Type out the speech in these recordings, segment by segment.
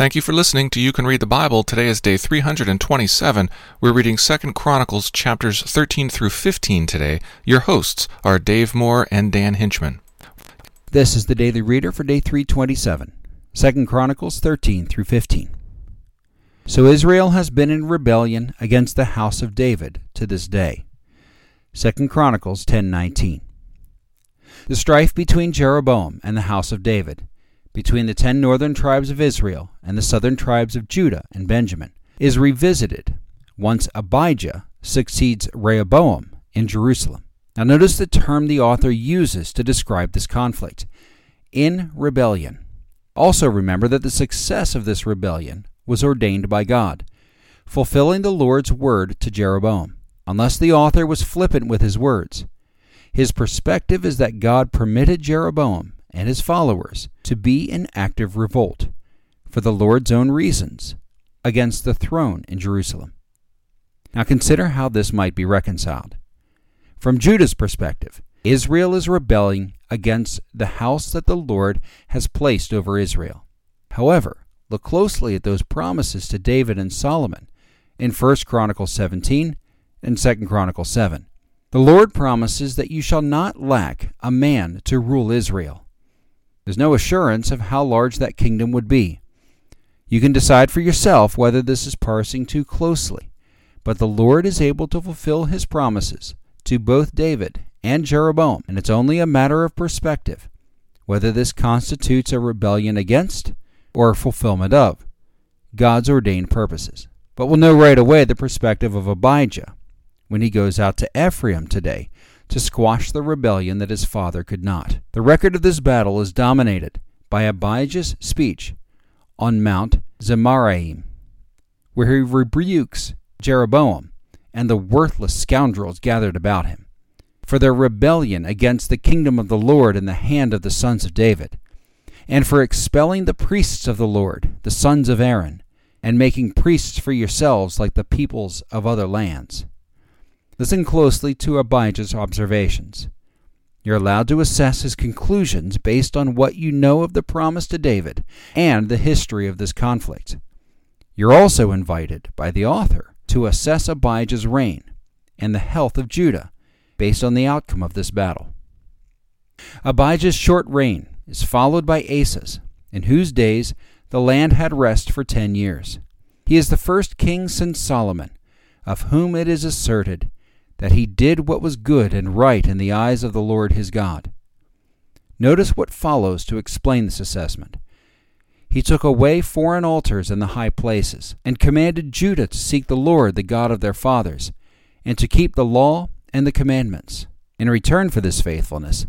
Thank you for listening to You Can Read the Bible. Today is day 327. We're reading 2 Chronicles chapters 13 through 15 today. Your hosts are Dave Moore and Dan Hinchman. This is the Daily Reader for day 327, 2 Chronicles 13 through 15. So Israel has been in rebellion against the house of David to this day. 2 Chronicles 10:19. The strife between Jeroboam and the house of David between the ten northern tribes of Israel and the southern tribes of Judah and Benjamin is revisited once Abijah succeeds Rehoboam in Jerusalem. Now, notice the term the author uses to describe this conflict in rebellion. Also, remember that the success of this rebellion was ordained by God, fulfilling the Lord's word to Jeroboam, unless the author was flippant with his words. His perspective is that God permitted Jeroboam and his followers to be in active revolt, for the Lord's own reasons, against the throne in Jerusalem. Now consider how this might be reconciled. From Judah's perspective, Israel is rebelling against the house that the Lord has placed over Israel. However, look closely at those promises to David and Solomon in 1 Chronicles 17 and 2 Chronicles 7. The Lord promises that you shall not lack a man to rule Israel. There's no assurance of how large that kingdom would be. You can decide for yourself whether this is parsing too closely, but the Lord is able to fulfill his promises to both David and Jeroboam, and it's only a matter of perspective whether this constitutes a rebellion against or fulfillment of God's ordained purposes. But we'll know right away the perspective of Abijah when he goes out to Ephraim today to squash the rebellion that his father could not. The record of this battle is dominated by Abijah's speech on Mount Zemaraim, where he rebukes Jeroboam and the worthless scoundrels gathered about him for their rebellion against the kingdom of the Lord in the hand of the sons of David, and for expelling the priests of the Lord, the sons of Aaron, and making priests for yourselves like the peoples of other lands. Listen closely to Abijah's observations. You're allowed to assess his conclusions based on what you know of the promise to David and the history of this conflict. You're also invited by the author to assess Abijah's reign and the health of Judah based on the outcome of this battle. Abijah's short reign is followed by Asa's, in whose days the land had rest for ten years. He is the first king since Solomon, of whom it is asserted that he did what was good and right in the eyes of the Lord his God. Notice what follows to explain this assessment. He took away foreign altars in the high places, and commanded Judah to seek the Lord, the God of their fathers, and to keep the law and the commandments. In return for this faithfulness,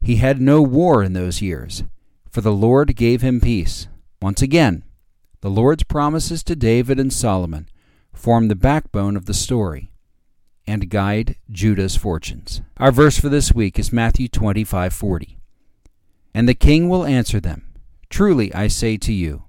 he had no war in those years, for the Lord gave him peace. Once again, the Lord's promises to David and Solomon form the backbone of the story and guide Judah's fortunes. Our verse for this week is Matthew 25:40. And the king will answer them, Truly I say to you,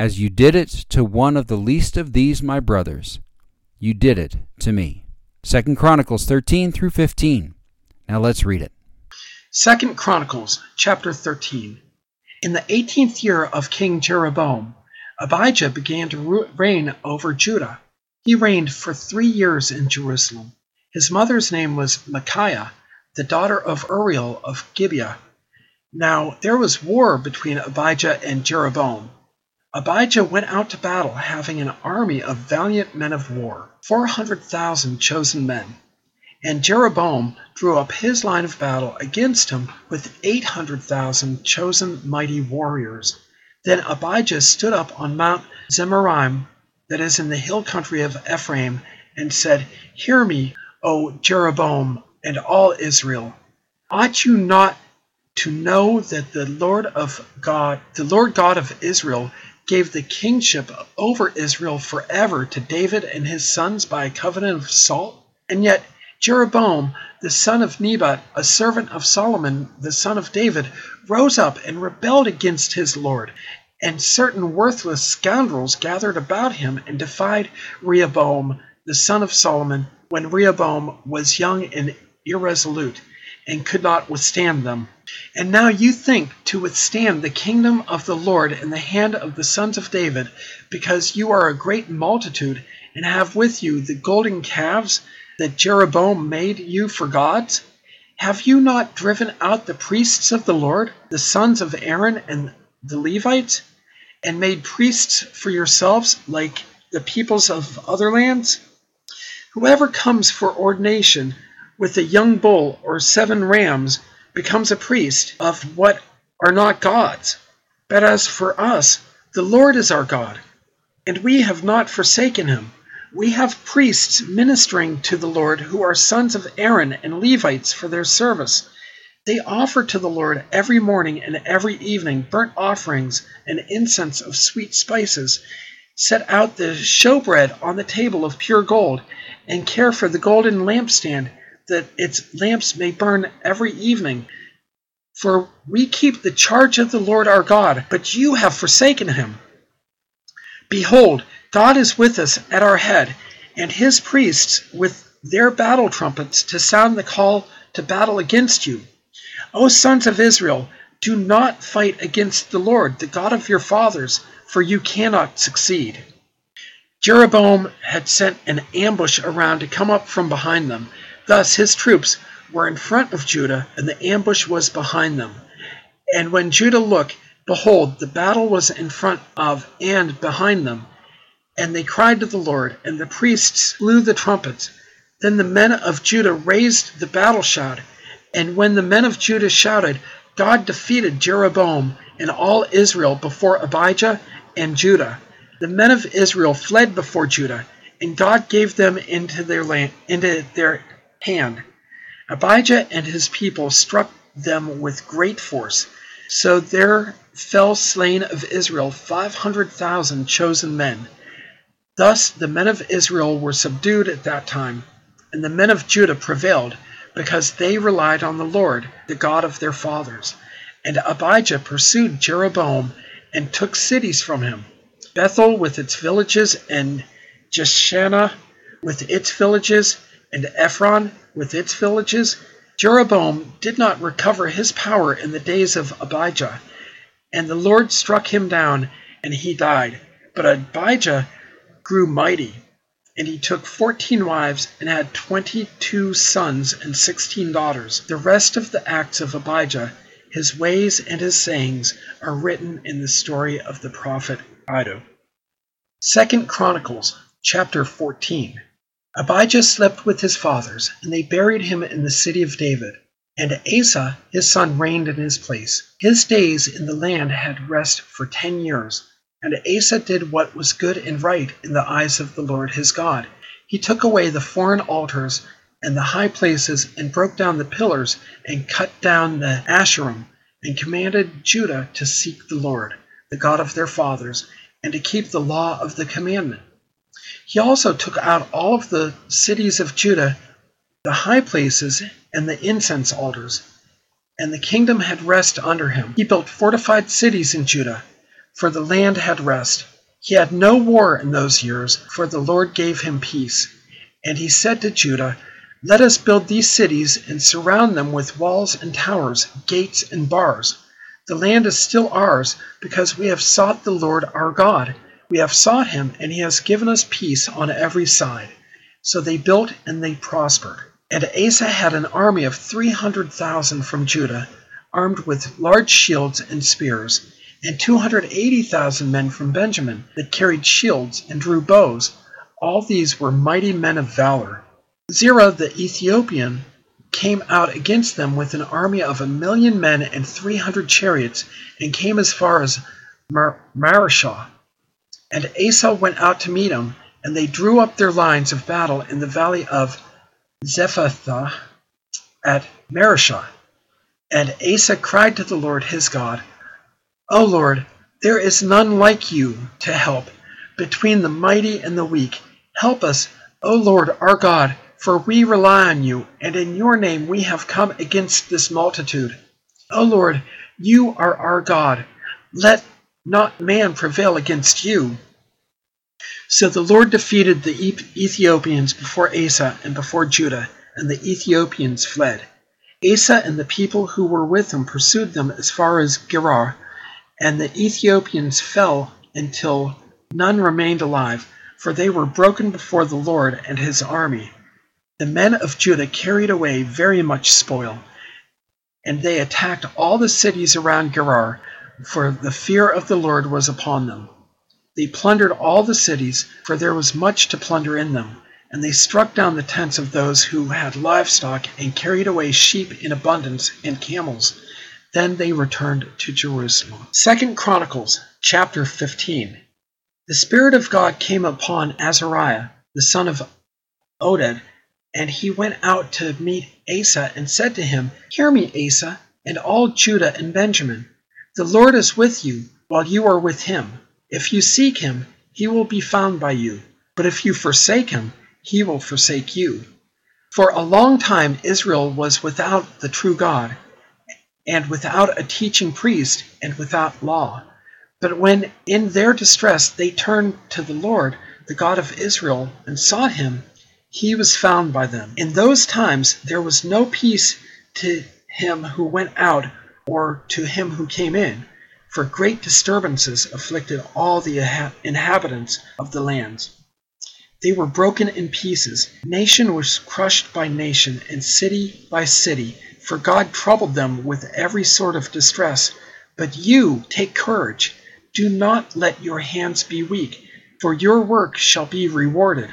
as you did it to one of the least of these my brothers, you did it to me. 2 Chronicles 13 through 15. Now let's read it. 2 Chronicles chapter 13. In the 18th year of King Jeroboam, Abijah began to reign over Judah he reigned for three years in Jerusalem. His mother's name was Micaiah, the daughter of Uriel of Gibeah. Now there was war between Abijah and Jeroboam. Abijah went out to battle having an army of valiant men of war, 400,000 chosen men. And Jeroboam drew up his line of battle against him with 800,000 chosen mighty warriors. Then Abijah stood up on Mount Zemaraim that is in the hill country of Ephraim, and said, Hear me, O Jeroboam and all Israel. Ought you not to know that the Lord of God, the Lord God of Israel, gave the kingship over Israel forever to David and his sons by a covenant of salt? And yet Jeroboam, the son of Nebat, a servant of Solomon, the son of David, rose up and rebelled against his Lord, and certain worthless scoundrels gathered about him and defied Rehoboam, the son of Solomon, when Rehoboam was young and irresolute, and could not withstand them. And now you think to withstand the kingdom of the Lord in the hand of the sons of David, because you are a great multitude, and have with you the golden calves that Jeroboam made you for gods? Have you not driven out the priests of the Lord, the sons of Aaron and the Levites, and made priests for yourselves like the peoples of other lands? Whoever comes for ordination with a young bull or seven rams becomes a priest of what are not gods. But as for us, the Lord is our God, and we have not forsaken him. We have priests ministering to the Lord who are sons of Aaron and Levites for their service. They offer to the Lord every morning and every evening burnt offerings and incense of sweet spices, set out the showbread on the table of pure gold, and care for the golden lampstand that its lamps may burn every evening. For we keep the charge of the Lord our God, but you have forsaken him. Behold, God is with us at our head, and his priests with their battle trumpets to sound the call to battle against you. O sons of Israel, do not fight against the Lord, the God of your fathers, for you cannot succeed. Jeroboam had sent an ambush around to come up from behind them. Thus his troops were in front of Judah, and the ambush was behind them. And when Judah looked, behold, the battle was in front of and behind them. And they cried to the Lord, and the priests blew the trumpets. Then the men of Judah raised the battle shout. And when the men of Judah shouted, God defeated Jeroboam and all Israel before Abijah and Judah. The men of Israel fled before Judah, and God gave them into their land, into their hand. Abijah and his people struck them with great force. So there fell slain of Israel five hundred thousand chosen men. Thus the men of Israel were subdued at that time, and the men of Judah prevailed, because they relied on the Lord, the God of their fathers. And Abijah pursued Jeroboam and took cities from him Bethel with its villages, and Jeshanah with its villages, and Ephron with its villages. Jeroboam did not recover his power in the days of Abijah, and the Lord struck him down, and he died. But Abijah grew mighty, and he took fourteen wives and had twenty two sons and sixteen daughters. The rest of the acts of Abijah, his ways and his sayings, are written in the story of the prophet Iddo. Second Chronicles chapter 14. Abijah slept with his fathers, and they buried him in the city of David. And Asa his son reigned in his place. His days in the land had rest for ten years. And Asa did what was good and right in the eyes of the Lord his God. He took away the foreign altars and the high places, and broke down the pillars, and cut down the Asherim, and commanded Judah to seek the Lord, the God of their fathers, and to keep the law of the commandment. He also took out all of the cities of Judah, the high places, and the incense altars, and the kingdom had rest under him. He built fortified cities in Judah, for the land had rest. He had no war in those years, for the Lord gave him peace. And he said to Judah, Let us build these cities and surround them with walls and towers, gates and bars. The land is still ours, because we have sought the Lord our God we have sought him, and he has given us peace on every side. So they built and they prospered. And Asa had an army of three hundred thousand from Judah, armed with large shields and spears, and two hundred eighty thousand men from Benjamin that carried shields and drew bows. All these were mighty men of valor. Zerah the Ethiopian came out against them with an army of a million men and three hundred chariots, and came as far as Mar- Mareshah. And Asa went out to meet him, and they drew up their lines of battle in the valley of Zephathah at Mareshah. And Asa cried to the Lord his God, O Lord, there is none like you to help between the mighty and the weak. Help us, O Lord our God, for we rely on you, and in your name we have come against this multitude. O Lord, you are our God. Let not man prevail against you. So the Lord defeated the Ethiopians before Asa and before Judah, and the Ethiopians fled. Asa and the people who were with him pursued them as far as Gerar, and the Ethiopians fell until none remained alive, for they were broken before the Lord and his army. The men of Judah carried away very much spoil, and they attacked all the cities around Gerar, for the fear of the Lord was upon them. They plundered all the cities, for there was much to plunder in them, and they struck down the tents of those who had livestock and carried away sheep in abundance and camels. Then they returned to Jerusalem. Second Chronicles chapter 15. The Spirit of God came upon Azariah, the son of Oded, and he went out to meet Asa and said to him, Hear me, Asa, and all Judah and Benjamin. The Lord is with you while you are with him. If you seek him, he will be found by you. But if you forsake him, he will forsake you. For a long time Israel was without the true God, and without a teaching priest, and without law. But when in their distress they turned to the Lord, the God of Israel, and sought him, he was found by them. In those times there was no peace to him who went out or to him who came in, for great disturbances afflicted all the inhabitants of the lands. They were broken in pieces. Nation was crushed by nation, and city by city, for God troubled them with every sort of distress. But you take courage. Do not let your hands be weak, for your work shall be rewarded.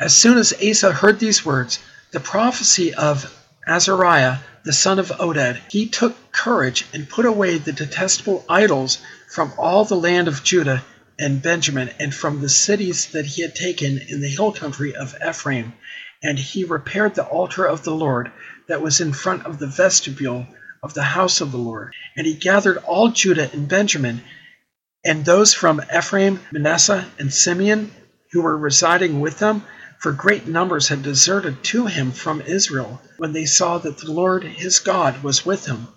As soon as Asa heard these words, the prophecy of Azariah the son of Oded, he took courage and put away the detestable idols from all the land of Judah and Benjamin and from the cities that he had taken in the hill country of Ephraim. And he repaired the altar of the Lord that was in front of the vestibule of the house of the Lord. And he gathered all Judah and Benjamin and those from Ephraim, Manasseh, and Simeon who were residing with them for great numbers had deserted to him from Israel when they saw that the Lord his God was with him.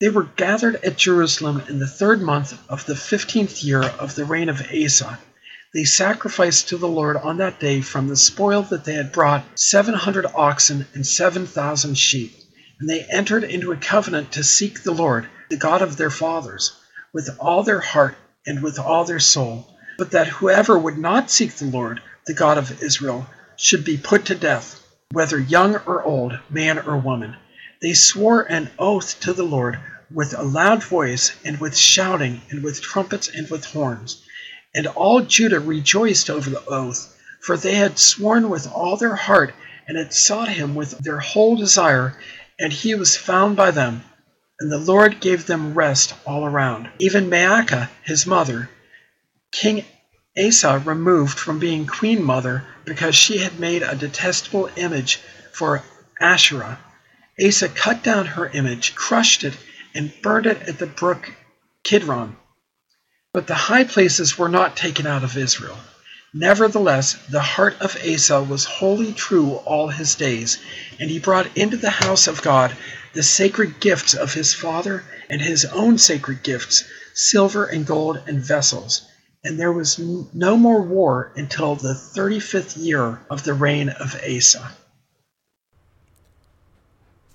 They were gathered at Jerusalem in the third month of the fifteenth year of the reign of Asa. They sacrificed to the Lord on that day from the spoil that they had brought seven hundred oxen and seven thousand sheep. And they entered into a covenant to seek the Lord, the God of their fathers, with all their heart and with all their soul, but that whoever would not seek the Lord the God of Israel, should be put to death, whether young or old, man or woman. They swore an oath to the Lord with a loud voice, and with shouting, and with trumpets, and with horns. And all Judah rejoiced over the oath, for they had sworn with all their heart, and had sought him with their whole desire, and he was found by them. And the Lord gave them rest all around. Even Maacah, his mother, King Asa removed from being queen mother because she had made a detestable image for Asherah. Asa cut down her image, crushed it, and burned it at the brook Kidron. But the high places were not taken out of Israel. Nevertheless, the heart of Asa was wholly true all his days, and he brought into the house of God the sacred gifts of his father and his own sacred gifts, silver and gold and vessels and there was no more war until the 35th year of the reign of Asa.